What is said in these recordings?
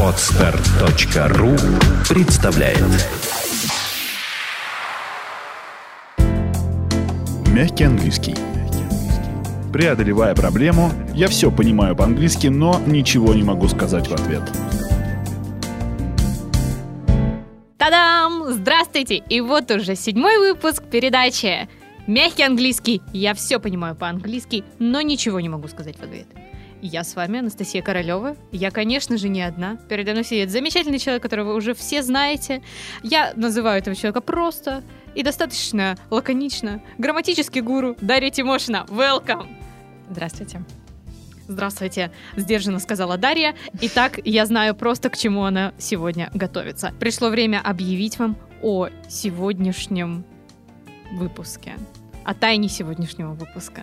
Отстар.ру представляет Мягкий английский. Преодолевая проблему, я все понимаю по-английски, но ничего не могу сказать в ответ. Та-дам! Здравствуйте! И вот уже седьмой выпуск передачи «Мягкий английский». Я все понимаю по-английски, но ничего не могу сказать в ответ. Я с вами, Анастасия Королева. Я, конечно же, не одна. Передо мной сидит замечательный человек, которого вы уже все знаете. Я называю этого человека просто и достаточно лаконично. Грамматический гуру Дарья Тимошина. Welcome! Здравствуйте. Здравствуйте, сдержанно сказала Дарья. Итак, я знаю просто, к чему она сегодня готовится. Пришло время объявить вам о сегодняшнем выпуске, о тайне сегодняшнего выпуска.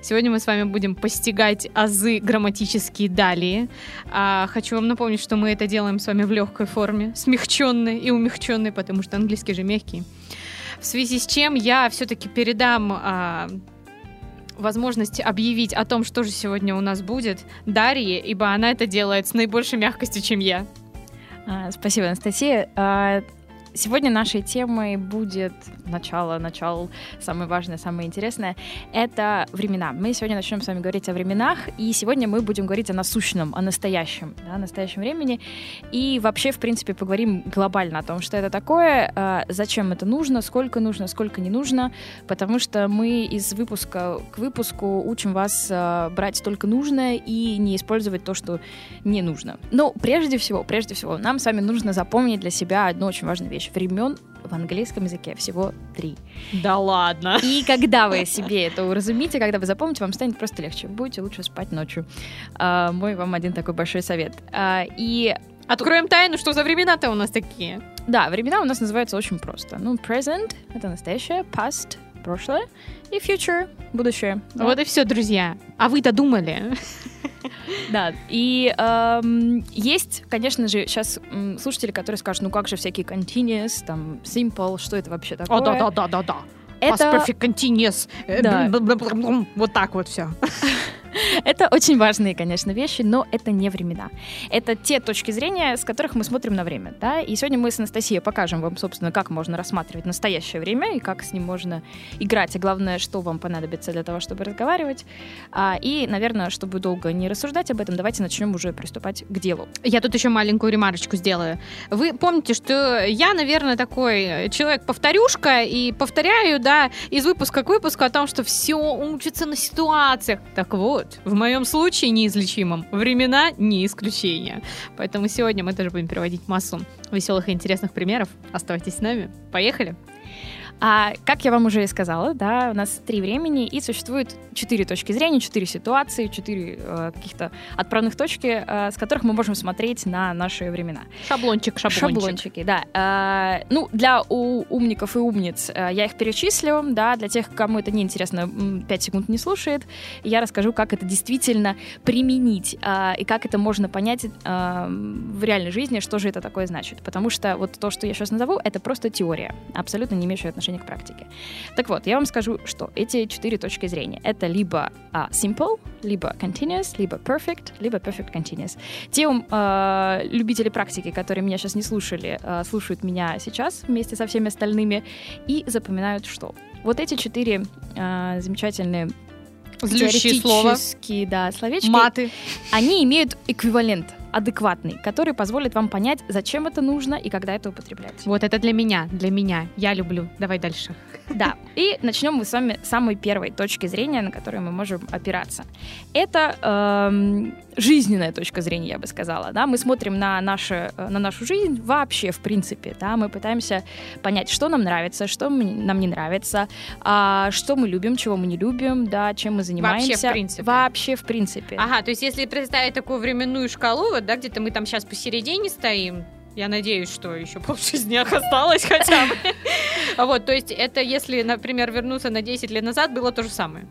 Сегодня мы с вами будем постигать азы грамматические далее. А, хочу вам напомнить, что мы это делаем с вами в легкой форме, смягченной и умягченной, потому что английский же мягкий. В связи с чем я все-таки передам а, возможность объявить о том, что же сегодня у нас будет Дарье, ибо она это делает с наибольшей мягкостью, чем я. А, Спасибо, Анастасия. Сегодня нашей темой будет начало, начало, самое важное, самое интересное. Это времена. Мы сегодня начнем с вами говорить о временах, и сегодня мы будем говорить о насущном, о настоящем, да, о настоящем времени. И вообще, в принципе, поговорим глобально о том, что это такое, а, зачем это нужно, сколько нужно, сколько не нужно, потому что мы из выпуска к выпуску учим вас а, брать только нужное и не использовать то, что не нужно. Но прежде всего, прежде всего, нам с вами нужно запомнить для себя одну очень важную вещь. Времен в английском языке всего три. Да ладно. И когда вы себе это уразумите, когда вы запомните, вам станет просто легче. Будете лучше спать ночью. А, мой вам один такой большой совет. А, и Откроем тайну, что за времена-то у нас такие. да, времена у нас называются очень просто. Ну, present — это настоящее, past — прошлое, и future — будущее. Да? Вот и все, друзья. А вы-то думали? Да, и эм, есть, конечно же, сейчас м, слушатели, которые скажут, ну как же всякие continuous, там, simple, что это вообще такое? О, да, да, да, да, да. Это, Past perfect continuous. Э, Да. Вот так вот все. Это очень важные, конечно, вещи, но это не времена. Это те точки зрения, с которых мы смотрим на время, да, и сегодня мы с Анастасией покажем вам, собственно, как можно рассматривать настоящее время и как с ним можно играть, и главное, что вам понадобится для того, чтобы разговаривать. А, и, наверное, чтобы долго не рассуждать об этом, давайте начнем уже приступать к делу. Я тут еще маленькую ремарочку сделаю. Вы помните, что я, наверное, такой человек-повторюшка и повторяю, да, из выпуска к выпуску о том, что все учится на ситуациях. Так вот, в моем случае неизлечимом времена не исключение. Поэтому сегодня мы тоже будем приводить массу веселых и интересных примеров. Оставайтесь с нами. Поехали! А как я вам уже и сказала, да, у нас три времени, и существует четыре точки зрения, четыре ситуации, четыре э, каких-то отправных точки, э, с которых мы можем смотреть на наши времена. Шаблончик, шаблончик. Шаблончики, да. Э, ну, для у- умников и умниц э, я их перечислю, да, для тех, кому это неинтересно, 5 секунд не слушает, я расскажу, как это действительно применить э, и как это можно понять э, в реальной жизни, что же это такое значит. Потому что вот то, что я сейчас назову, это просто теория, абсолютно не имеющая отношения к практике. Так вот, я вам скажу, что эти четыре точки зрения — это либо а, simple, либо continuous, либо perfect, либо perfect continuous. Те э, любители практики, которые меня сейчас не слушали, э, слушают меня сейчас вместе со всеми остальными и запоминают, что вот эти четыре э, замечательные Злющие слова. да, словечки, Маты. они имеют эквивалент адекватный, который позволит вам понять, зачем это нужно и когда это употреблять. Вот это для меня, для меня. Я люблю. Давай дальше. Да, и начнем мы с вами с самой первой точки зрения, на которую мы можем опираться. Это эм, жизненная точка зрения, я бы сказала. Да? Мы смотрим на, наше, э, на нашу жизнь вообще, в принципе. Да? Мы пытаемся понять, что нам нравится, что нам не нравится, а, что мы любим, чего мы не любим, да, чем мы занимаемся. в принципе. Вообще, в принципе. Ага, то есть если представить такую временную шкалу, вот, да, где-то мы там сейчас посередине стоим, я надеюсь, что еще полжизнях осталось хотя бы. Вот, то есть это если, например, вернуться на 10 лет назад, было то же самое.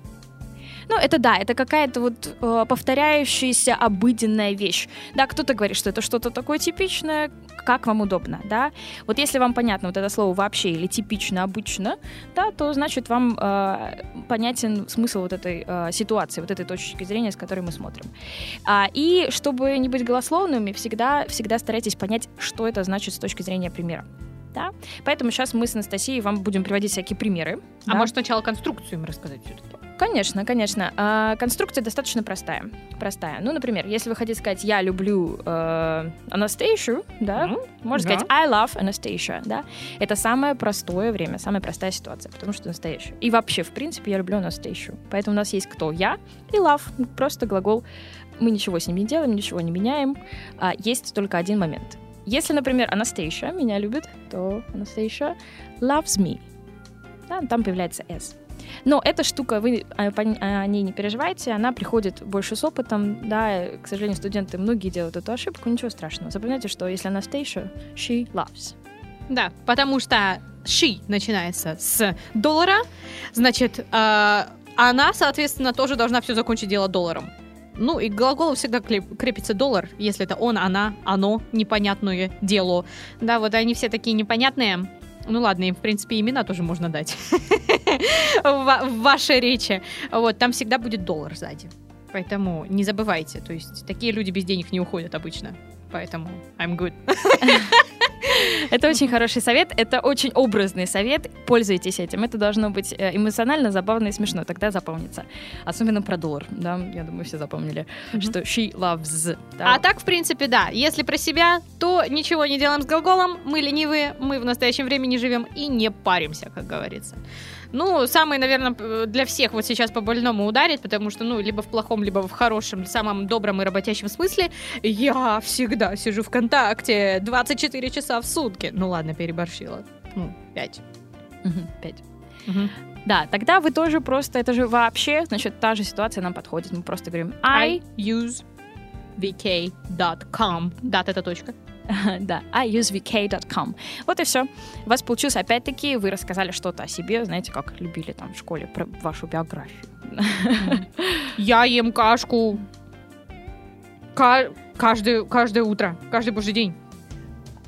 Ну, это да, это какая-то вот э, повторяющаяся обыденная вещь. Да, кто-то говорит, что это что-то такое типичное, как вам удобно, да. Вот если вам понятно вот это слово вообще или типично, обычно, да, то значит вам э, понятен смысл вот этой э, ситуации, вот этой точки зрения, с которой мы смотрим. А, и чтобы не быть голословными, всегда, всегда старайтесь понять, что это значит с точки зрения примера. Да? Поэтому сейчас мы с Анастасией вам будем приводить всякие примеры. А да? может сначала конструкцию им рассказать все-таки? Конечно, конечно. А, конструкция достаточно простая. Простая. Ну, например, если вы хотите сказать «я люблю э, Анастасию», да, Ну, можно да. сказать «I love Anastasia», да. Это самое простое время, самая простая ситуация, потому что настоящая. И вообще, в принципе, я люблю Анастасию. Поэтому у нас есть кто? Я и love. Просто глагол. Мы ничего с ним не делаем, ничего не меняем. А, есть только один момент. Если, например, Анастасия меня любит, то Анастасия loves me. Да, там появляется S. Но эта штука, вы а, н- о ней не переживайте, она приходит больше с опытом, да, к сожалению, студенты многие делают эту ошибку, ничего страшного. Запоминайте, что если Анастасия, she loves. Да, потому что she начинается с доллара, значит, э, она, соответственно, тоже должна все закончить дело долларом. Ну, и к глаголу всегда крепится доллар, если это он, она, оно, непонятное дело. Да, вот они все такие непонятные. Ну ладно, им, в принципе, имена тоже можно дать в ва- в вашей речи. Вот, там всегда будет доллар сзади. Поэтому не забывайте. То есть такие люди без денег не уходят обычно. Поэтому I'm good. Это очень хороший совет, это очень образный совет, пользуйтесь этим. Это должно быть э, эмоционально, забавно и смешно, тогда запомнится. Особенно про доллар, да, я думаю, все запомнили, Мгм. что she loves. да. А так, в принципе, да. Если про себя, то ничего не делаем с глаголом. Мы ленивые, мы в настоящем времени живем и не паримся, как говорится. Ну, самый, наверное, для всех вот сейчас по больному ударит, потому что, ну, либо в плохом, либо в хорошем, самом добром и работящем смысле, я всегда сижу ВКонтакте 24 часа в сутки. Ну ладно, переборщила. Ну, 5. Мгм, Пять. Да, тогда вы тоже просто, это же вообще, значит, та же ситуация нам подходит. Мы просто говорим I, I use vk.com. Дат это точка. да, I use vk.com. Вот и все. У вас получилось опять-таки, вы рассказали что-то о себе, знаете, как любили там в школе про вашу биографию. Я ем кашку ка- каждое, каждое утро, каждый божий день.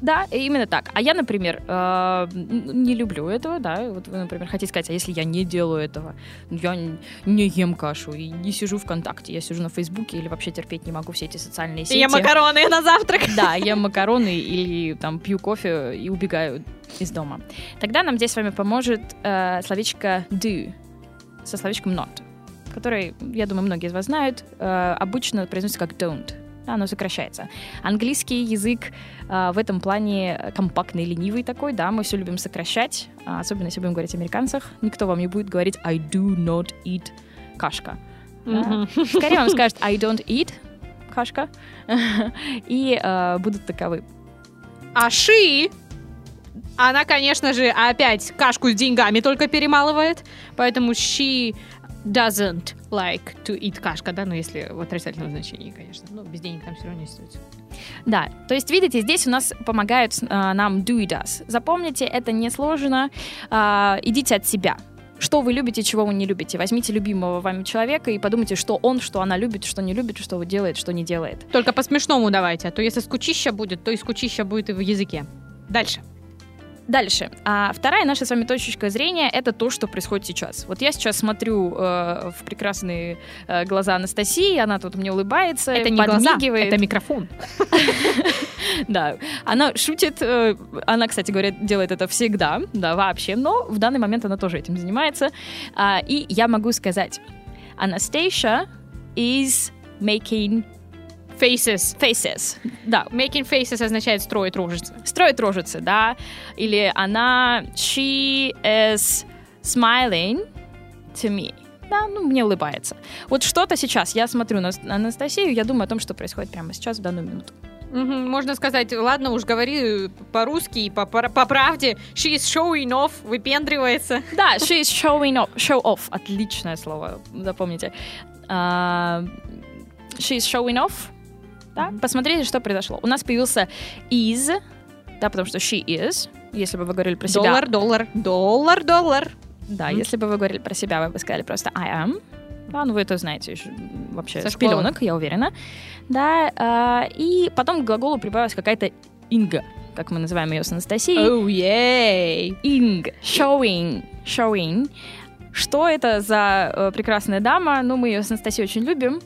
Да, именно так. А я, например, э, не люблю этого, да. Вот вы, например, хотите сказать, а если я не делаю этого, я н- не ем кашу и не сижу ВКонтакте, я сижу на Фейсбуке или вообще терпеть не могу все эти социальные сети. Я макароны на завтрак. Да, ем макароны или там пью кофе и убегаю из дома. Тогда нам здесь с вами поможет э, словечко do со словечком not, который, я думаю, многие из вас знают, э, обычно произносится как don't. Оно сокращается. Английский язык э, в этом плане компактный, ленивый такой, да, мы все любим сокращать, а особенно если будем говорить о американцах. Никто вам не будет говорить I do not eat кашка. Да. Скорее вам скажет I don't eat кашка и э, будут таковы. А Ши, она, конечно же, опять кашку с деньгами только перемалывает, поэтому she doesn't like to eat кашка, да, ну если в отрицательном значении, конечно. Ну, без денег там все равно не стоит. Да, то есть, видите, здесь у нас помогают э, нам do и does. Запомните, это несложно. Э, идите от себя. Что вы любите, чего вы не любите. Возьмите любимого вами человека и подумайте, что он, что она любит, что не любит, что делает, что не делает. Только по-смешному давайте, а то если скучища будет, то и скучища будет и в языке. Дальше. Дальше. А вторая наша с вами точечка зрения — это то, что происходит сейчас. Вот я сейчас смотрю э, в прекрасные э, глаза Анастасии, она тут мне улыбается, Это не глаза, подмигивает. это микрофон. Да, она шутит, э, она, кстати говоря, делает это всегда, да, вообще, но в данный момент она тоже этим занимается. А, и я могу сказать, Anastasia is making Faces. faces. Да, Making faces означает строить рожицы. строит рожицы, да. Или она, she is smiling to me. Да, ну, мне улыбается. Вот что-то сейчас, я смотрю на на Анастасию, я думаю о том, что происходит прямо сейчас, в данную минуту. Мгм, Можно сказать, ладно, уж говори по-русски и по, по, по правде. She is showing off, выпендривается. Да, she is showing off. Show off. Отличное слово, запомните. А, she is showing off. Да? Посмотрите, что произошло. У нас появился is, да, потому что she is. Если бы вы говорили про себя. Доллар, доллар, доллар, доллар. Да, Мгм. если бы вы говорили про себя, вы бы сказали просто I am. Да, ну вы это знаете еще вообще Со с пеленок, я уверена. Да, а, и потом к глаголу прибавилась какая-то инга, как мы называем ее с Анастасией. Oh, yay! Ing, showing, showing. Что это за э, прекрасная дама? Ну, мы ее с Анастасией очень любим.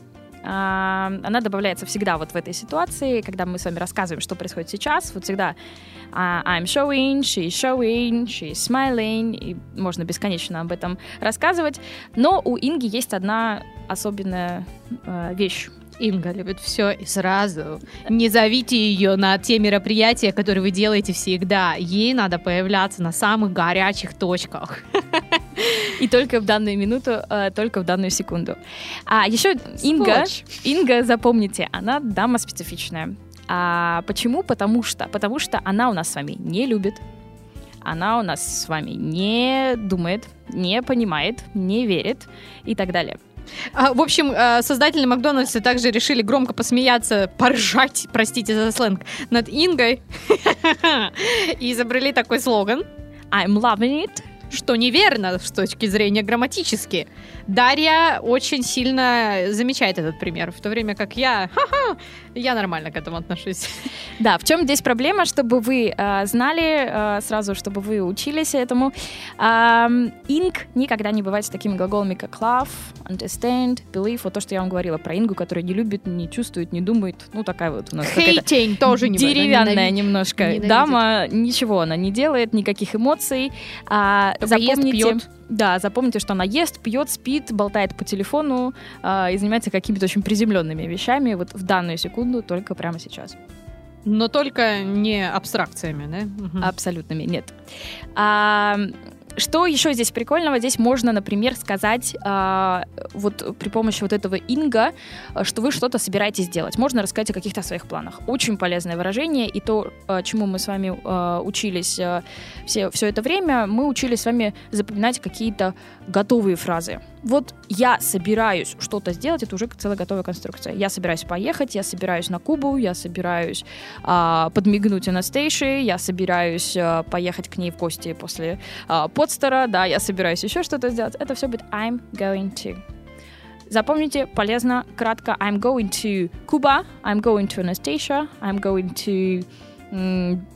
Она добавляется всегда вот в этой ситуации, когда мы с вами рассказываем, что происходит сейчас. Вот всегда а, I'm showing, she's showing, she's smiling. И можно бесконечно об этом рассказывать. Но у Инги есть одна особенная э, вещь. Инга любит все и сразу. Не зовите ее на те мероприятия, которые вы делаете всегда. Ей надо появляться на самых горячих точках. И только в данную минуту, э, только в данную секунду. А еще Инга. Инга, запомните, она дама специфичная. А почему? Потому что, потому что она у нас с вами не любит, она у нас с вами не думает, не понимает, не верит и так далее. А, в общем, э, создатели Макдональдса также решили громко посмеяться, поржать, простите за сленг, над Ингой. И изобрели такой слоган, I'm loving it. что неверно с точки зрения грамматически. Дарья очень сильно замечает этот пример, в то время как я, ха-ха, я нормально к этому отношусь. Да, в чем здесь проблема, чтобы вы э, знали э, сразу, чтобы вы учились этому. Ам, Ing никогда не бывает с такими глаголами, как love, understand, believe. Вот то, что я вам говорила про Ингу, которая не любит, не чувствует, не думает. Ну, такая вот у нас Хейтинг тоже не деревянная ненавидит. немножко ненавидит. дама, ничего она не делает, никаких эмоций. А, Только ест, запомните, пьет. Да, запомните, что она ест, пьет, спит, болтает по телефону а, и занимается какими-то очень приземленными вещами вот в данную секунду, только прямо сейчас. Но только не абстракциями, да? Мгм. Абсолютными нет. А, что еще здесь прикольного? Здесь можно, например, сказать а, вот при помощи вот этого инга, что вы что-то собираетесь делать. Можно рассказать о каких-то своих планах. Очень полезное выражение, и то, а, чему мы с вами а, учились а, все, все это время, мы учились с вами запоминать какие-то готовые фразы. Вот я собираюсь что-то сделать, это уже целая готовая конструкция. Я собираюсь поехать, я собираюсь на Кубу, я собираюсь а, подмигнуть Анастейши, я собираюсь а, поехать к ней в гости после а, подстера, да, я собираюсь еще что-то сделать. Это все будет I'm going to. Запомните, полезно, кратко, I'm going to Cuba, I'm going to Anastasia, I'm going to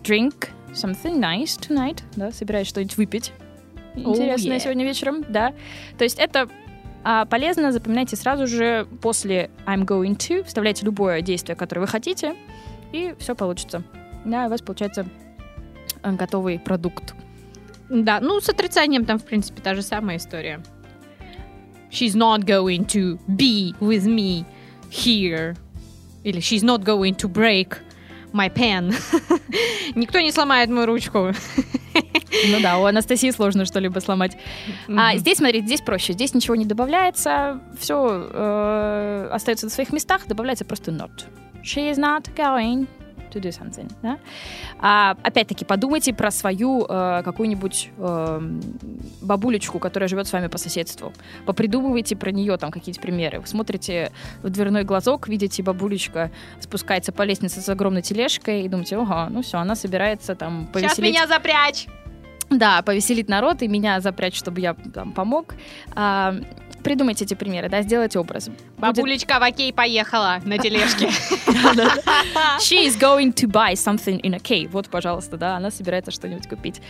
drink something nice tonight, да, собираюсь что-нибудь выпить интересное yeah. сегодня вечером, да. То есть это а, полезно, запоминайте сразу же после I'm going to, вставляйте любое действие, которое вы хотите, и все получится. Да, у вас получается э, готовый продукт. Да, ну с отрицанием там, в принципе, та же самая история. She's not going to be with me here. Или she's not going to break my pen. Никто не сломает мою ручку. Ну да, у Анастасии сложно что-либо сломать. А здесь, смотрите, здесь проще. Здесь ничего не добавляется, все остается на своих местах, добавляется просто not. She is not going to do something. Да? А, опять-таки, подумайте про свою э, какую-нибудь эм, бабулечку, которая живет с вами по соседству. Попридумывайте про нее там какие-то примеры. Вы смотрите в дверной глазок, видите, бабулечка спускается по лестнице с огромной тележкой и думаете, ага, ну все, она собирается там повеселить. Сейчас меня запрячь! Да, повеселить народ и меня запрячь, чтобы я там помог. А, придумайте эти примеры, да, сделайте образ. Будет- Бабулечка в окей поехала на тележке. She is going to buy something in a cave. Вот, пожалуйста, да, она собирается что-нибудь купить.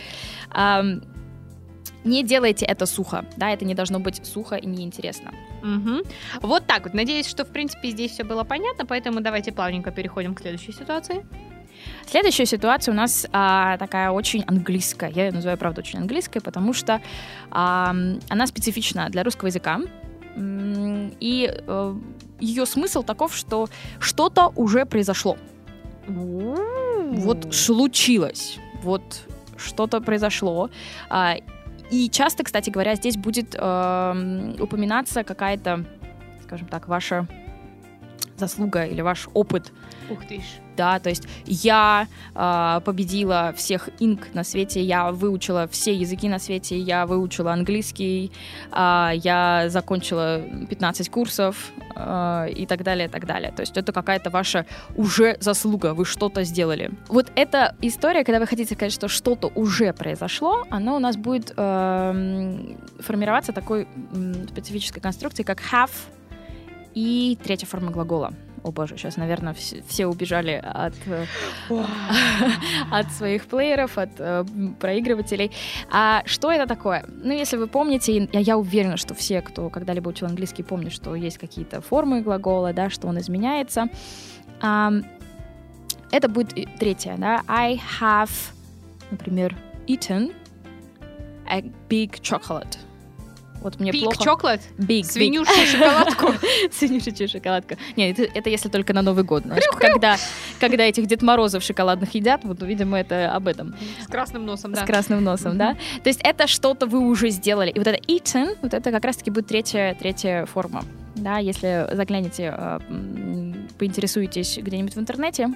Не делайте это сухо, да, это не должно быть сухо и неинтересно. Мгм. Вот так вот. Надеюсь, что, в принципе, здесь все было понятно, поэтому давайте плавненько переходим к следующей ситуации. Следующая ситуация у нас а, такая очень английская. Я ее называю, правда, очень английской, потому что ам, она специфична для русского языка. И э, ее смысл таков, что что-то уже произошло. Вот случилось. Вот что-то произошло. А, И часто, кстати говоря, здесь будет эм, упоминаться какая-то, скажем так, ваша заслуга или ваш опыт Ух ты ж. Да, то есть я э, победила всех инк на свете, я выучила все языки на свете, я выучила английский, э, я закончила 15 курсов э, и так далее, и так далее. То есть это какая-то ваша уже заслуга, вы что-то сделали. Вот эта история, когда вы хотите сказать, что что-то уже произошло, оно у нас будет э, формироваться такой м, специфической конструкцией, как have и третья форма глагола. О боже, сейчас, наверное, все, все убежали от, э, от своих плееров, от э, проигрывателей. А что это такое? Ну, если вы помните, я, я уверена, что все, кто когда-либо учил английский, помнят, что есть какие-то формы глагола, да, что он изменяется. Ам, это будет третье, да. I have, например, eaten a big chocolate. Вот мне Пик плохо. чоклад? Big, big. Свинюшную шоколадку? Свинюшечья шоколадка. Нет, это, это если только на Новый год, знаешь, когда, когда этих Дед Морозов шоколадных едят, вот, видимо, это об этом, С красным носом, с да. красным носом, да? То есть это что-то вы уже сделали. И вот это eaten, вот это как раз-таки будет третья, третья форма. Да, если заглянете, м, поинтересуетесь где-нибудь в интернете,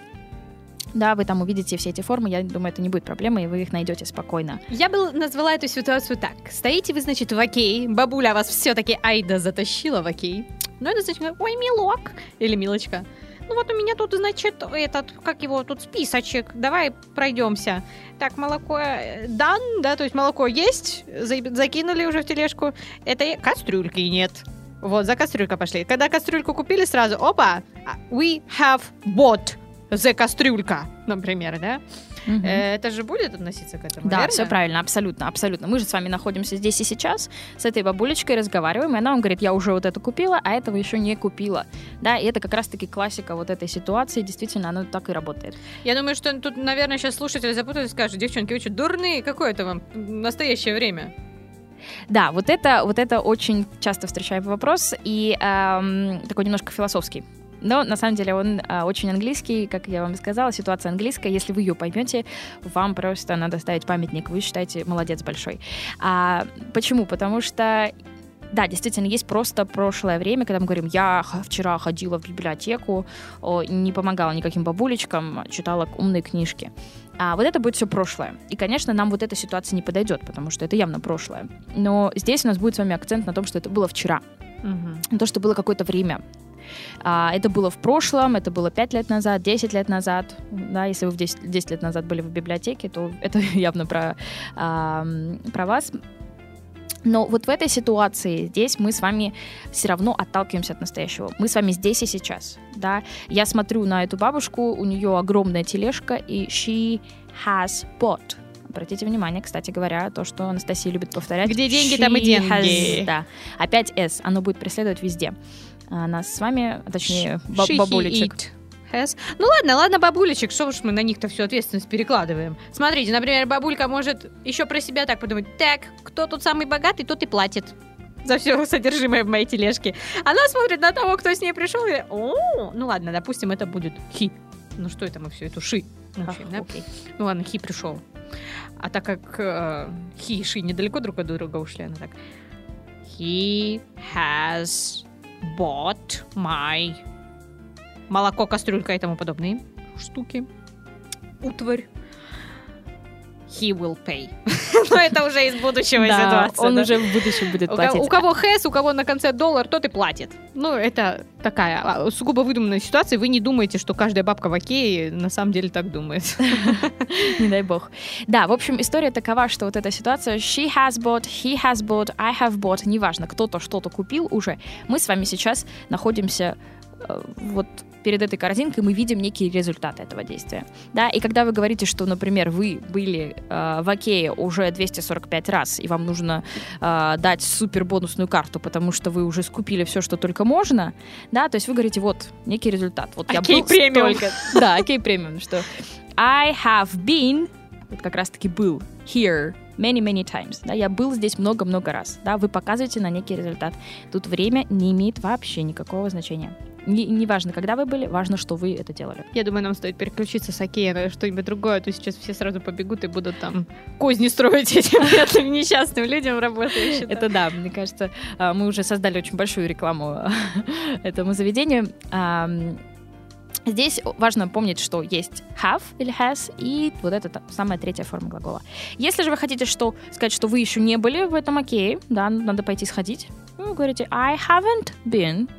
да, вы там увидите все эти формы, я думаю, это не будет проблемой, и вы их найдете спокойно. Я бы назвала эту ситуацию так. Стоите вы, значит, в окей, бабуля вас все-таки Айда затащила в окей. Ну, это значит, ой, милок, или милочка. Ну вот у меня тут, значит, этот, как его, тут списочек, давай пройдемся. Так, молоко э, дан, да, то есть молоко есть, за- закинули уже в тележку. Это кастрюльки нет. Вот, за кастрюлькой пошли. Когда кастрюльку купили, сразу, опа, а, we have bought the кастрюлька, например, да? Э, Это же будет относиться к этому, Да, верно? все правильно, абсолютно, абсолютно. Мы же с вами находимся здесь и сейчас, с этой бабулечкой разговариваем, и она вам говорит, я уже вот это купила, а этого еще не купила. Да, и это как раз-таки классика вот этой ситуации, действительно, оно так и работает. Я думаю, что тут, наверное, сейчас слушатели запутаются и скажут, девчонки, вы что, дурные? Какое это вам настоящее время? Да, вот это, вот это очень часто встречаемый вопрос, и эм, такой немножко философский. Но на самом деле он а, очень английский, как я вам и сказала, ситуация английская. Если вы ее поймете, вам просто надо ставить памятник. Вы считаете молодец большой. А, почему? Потому что да, действительно, есть просто прошлое время, когда мы говорим, я вчера ходила в библиотеку, не помогала никаким бабулечкам, читала умные книжки. А вот это будет все прошлое. И, конечно, нам вот эта ситуация не подойдет, потому что это явно прошлое. Но здесь у нас будет с вами акцент на том, что это было вчера, на то, что было какое-то время. А, это было в прошлом, это было 5 лет назад, 10 лет назад. Да, если вы в 10, 10 лет назад были в библиотеке, то это явно про, про вас. Но вот в этой ситуации здесь мы с вами все равно отталкиваемся от настоящего. Мы с вами здесь и сейчас. Да? Я смотрю на эту бабушку, у нее огромная тележка, и she has bought. Обратите внимание, кстати говоря, то, что Анастасия любит повторять. Где деньги, там и She деньги. has- да. Опять S. Оно будет преследовать везде. А Нас с вами, а точнее, ба- She, he, бабулечек. has. Ну ладно, ладно, бабулечек, что уж мы на них-то всю ответственность перекладываем. Смотрите, например, бабулька может еще про себя так подумать. Так, кто тут самый богатый, тот и платит за все содержимое в моей тележке. Она смотрит на того, кто с ней пришел, и о, ну ладно, допустим, это будет хи. Ну что это мы все эту ши мучаем, да? Ну ладно, хи пришел. А так как э, хи и ши недалеко друг от друга ушли, она так. He has bought my молоко, кастрюлька и тому подобные штуки. Утварь. He will pay. Но это уже из будущего Да, ситуации. он да. уже в будущем будет У, платить. у кого хэс, у кого на конце доллар, тот и платит. Ну, это такая а, сугубо выдуманная ситуация. Вы не думаете, что каждая бабка в Окее на самом деле так думает. Не дай бог. Да, в общем, история такова, что вот эта ситуация she has bought, he has bought, I have bought, неважно, кто-то что-то купил уже, мы с вами сейчас находимся э, вот перед этой корзинкой, мы видим некие результаты этого действия. Да, и когда вы говорите, что, например, вы были э, в Окее уже 245 раз, и вам нужно э, дать супер бонусную карту, потому что вы уже скупили все, что только можно, да, то есть вы говорите, вот, некий результат. Вот я Окей был премиум. столько- Да, окей премиум, что I have been, вот как раз-таки был, here many-many times. Да, я был здесь много-много раз. Да, вы показываете на некий результат. Тут время не имеет вообще никакого значения. Не- Неважно, когда вы были, важно, что вы это делали. Я думаю, нам стоит переключиться с окея на что-нибудь другое, а то сейчас все сразу побегут и будут там козни строить этим бедным несчастным людям работающим. Это да, мне кажется, а, мы уже создали очень большую рекламу этому заведению. Ам, Здесь важно помнить, что есть have или has и вот это самая третья форма глагола. Если же вы хотите что, сказать, что вы еще не были в этом окее, да, надо пойти сходить, вы говорите I haven't been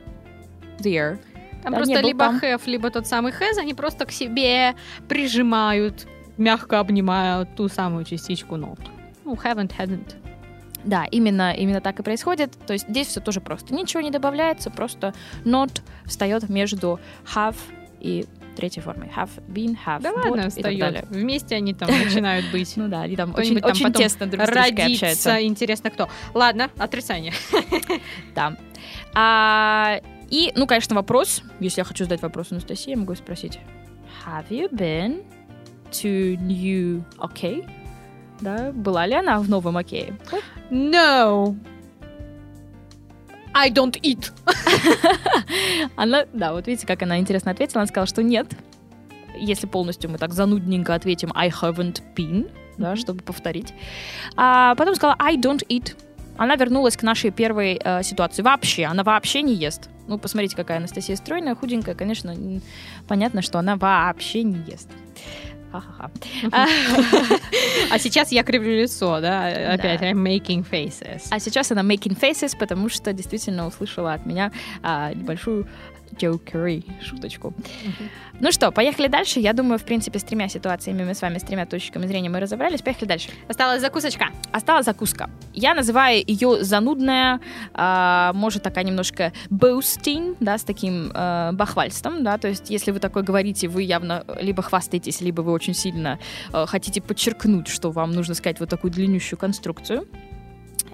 there. Там Да, просто либо там. have, либо тот самый has, они просто к себе прижимают, мягко обнимают ту самую частичку not. Ну, haven't, hadn't. Да, именно, именно так и происходит. То есть здесь все тоже просто. Ничего не добавляется, просто not встает между have и третьей формой. Have been, have Да bought ладно, встает. Вместе они там начинают быть. Ну да, они там очень, там очень тесно друг с дружкой общаются. Интересно кто. Ладно, отрицание. Да. А, и, ну, конечно, вопрос. Если я хочу задать вопрос Анастасии, я могу спросить. Have you been to New OK? Да, была ли она в новом Окее? No. I don't eat. Она, да, вот видите, как она интересно ответила. Она сказала, что нет. Если полностью мы так занудненько ответим I haven't been, да, чтобы повторить. А потом сказала I don't eat. Она вернулась к нашей первой э, ситуации. Вообще, она вообще не ест. Ну, посмотрите, какая Анастасия стройная, худенькая. Конечно, понятно, что она вообще не ест. Ха-ха-ха. А, А сейчас я кривлю лицо, да? Опять. I'm making faces. А сейчас она making faces, потому что действительно услышала от меня а, небольшую jokery, шуточку. Ну что, поехали дальше. Я думаю, в принципе, с тремя ситуациями мы с вами, с тремя точками зрения мы разобрались. Поехали дальше. Осталась закусочка. Осталась закуска. Я называю ее занудная, а, может такая немножко boasting, да, с таким а, бахвальством, да, то есть если вы такое говорите, вы явно либо хвастаетесь, либо вы очень сильно а, хотите подчеркнуть, что вам нужно сказать вот такую длиннющую конструкцию.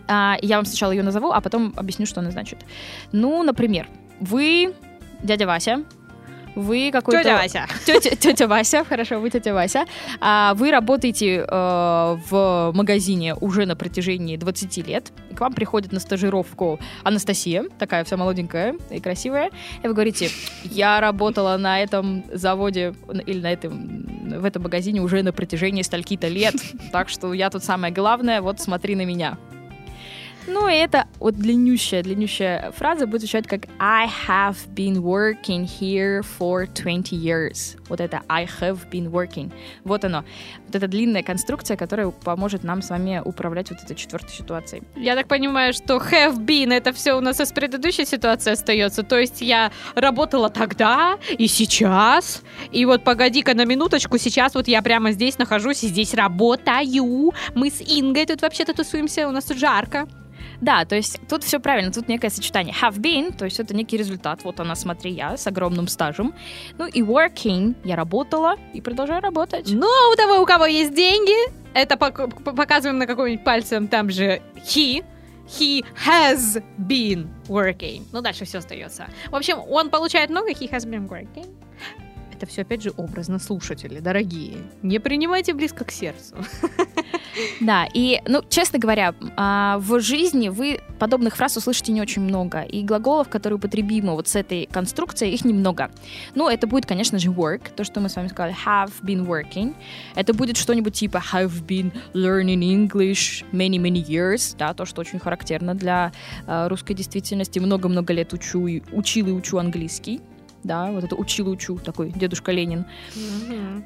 А, я вам сначала ее назову, а потом объясню, что она значит. Ну, например, вы дядя Вася, вы какой-то... Тетя Вася. Тетя, тетя Вася, хорошо, вы тетя Вася. А, вы работаете э, в магазине уже на протяжении 20 лет. И к вам приходит на стажировку Анастасия, такая вся молоденькая и красивая. И вы говорите, я работала на этом заводе или на этом, в этом магазине уже на протяжении стольки-то лет. Так что я тут самое главное, вот смотри на меня. Ну, и это вот длиннющая, длиннющая фраза будет звучать как I have been working here for 20 years. Вот это I have been working. Вот оно. Вот эта длинная конструкция, которая поможет нам с вами управлять вот этой четвертой ситуацией. Я так понимаю, что have been это все у нас из предыдущей ситуации остается. То есть я работала тогда и сейчас. И вот погоди-ка на минуточку, сейчас вот я прямо здесь нахожусь и здесь работаю. Мы с Ингой тут вообще-то тусуемся, у нас тут жарко. Да, то есть тут все правильно, тут некое сочетание. Have been, то есть это некий результат. Вот она, смотри, я с огромным стажем. Ну и working, я работала и продолжаю работать. Но у того, у кого есть деньги, это показываем на какой-нибудь пальцем, там же he, he has been working. Ну, дальше все остается. В общем, он получает много, he has been working. Это все, опять же, образно, слушатели, дорогие. Не принимайте близко к сердцу. Да, и, ну, честно говоря, а, в жизни вы подобных фраз услышите не очень много, и глаголов, которые употребимы вот с этой конструкцией, их немного. Ну, это будет, конечно же, work, то, что мы с вами сказали, have been working. Это будет что-нибудь типа have been learning English many-many years, да, то, что очень характерно для а, русской действительности. Много-много лет учу учил и учу английский. Да, вот это учил и учу, такой дедушка Ленин.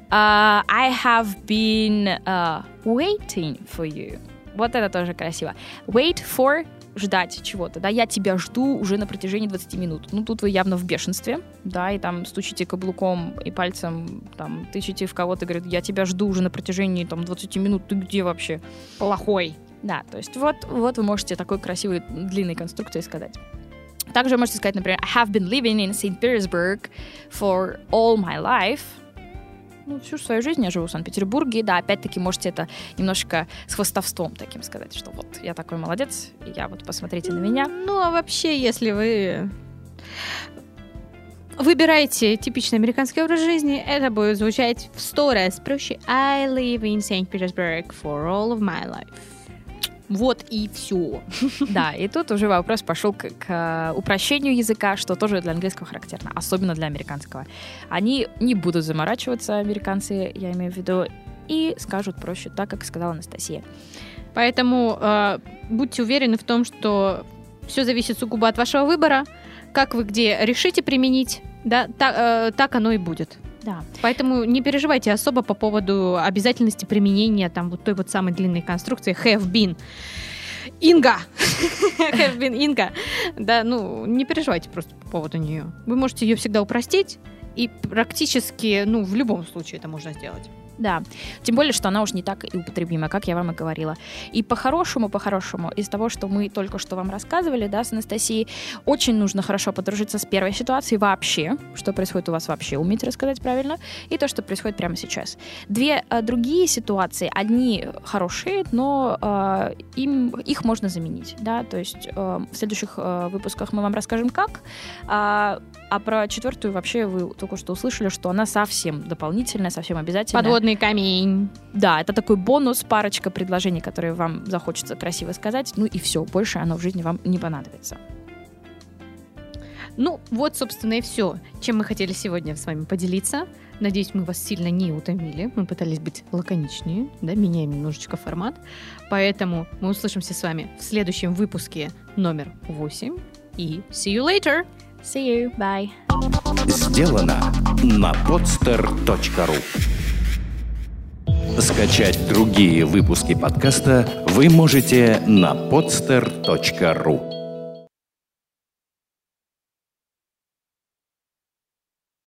Uh, I have been uh, waiting for you. Вот это тоже красиво. Wait for ждать чего-то, да, я тебя жду уже на протяжении 20 минут. Ну, тут вы явно в бешенстве, да, и там стучите каблуком и пальцем, там, тычете в кого-то, говорит, я тебя жду уже на протяжении, там, 20 минут, ты где вообще? Плохой. Да, то есть вот, вот вы можете такой красивой длинной конструкцией сказать. Также можете сказать, например, I have been living in St. Petersburg for all my life. Ну, всю свою жизнь я живу в Санкт-Петербурге. Да, опять-таки можете это немножко с хвостовством таким сказать, что вот я такой молодец, и я вот посмотрите на меня. Ну, а вообще, если вы выбираете типичный американский образ жизни, это будет звучать в сто раз проще. I live in St. Petersburg for all of my life. Вот и все. Да, и тут уже вопрос пошел к, к упрощению языка, что тоже для английского характерно, особенно для американского. Они не будут заморачиваться, американцы, я имею в виду, и скажут проще, так как сказала Анастасия. Поэтому э, будьте уверены в том, что все зависит сугубо от вашего выбора. Как вы где решите применить, да, так, э, так оно и будет. Да. Поэтому не переживайте особо по поводу обязательности применения там вот той вот самой длинной конструкции have been. Инга! have been Инга. Да, ну, не переживайте просто по поводу нее. Вы можете ее всегда упростить, и практически, ну, в любом случае это можно сделать. Да, тем более, что она уж не так и употребима, как я вам и говорила. И по-хорошему, по-хорошему, из того, что мы только что вам рассказывали, да, с Анастасией, очень нужно хорошо подружиться с первой ситуацией вообще, что происходит у вас вообще, уметь рассказать правильно, и то, что происходит прямо сейчас. Две а, другие ситуации, одни хорошие, но а, им, их можно заменить, да, то есть а, в следующих а, выпусках мы вам расскажем, как, а, а про четвертую вообще вы только что услышали, что она совсем дополнительная, совсем обязательная. Подводный камень. Да, это такой бонус, парочка предложений, которые вам захочется красиво сказать. Ну и все, больше оно в жизни вам не понадобится. Ну, вот, собственно, и все, чем мы хотели сегодня с вами поделиться. Надеюсь, мы вас сильно не утомили. Мы пытались быть лаконичнее, да, меняем немножечко формат. Поэтому мы услышимся с вами в следующем выпуске номер 8. И see you later! See you, bye! Сделано на podster.ru Скачать другие выпуски подкаста вы можете на podster.ru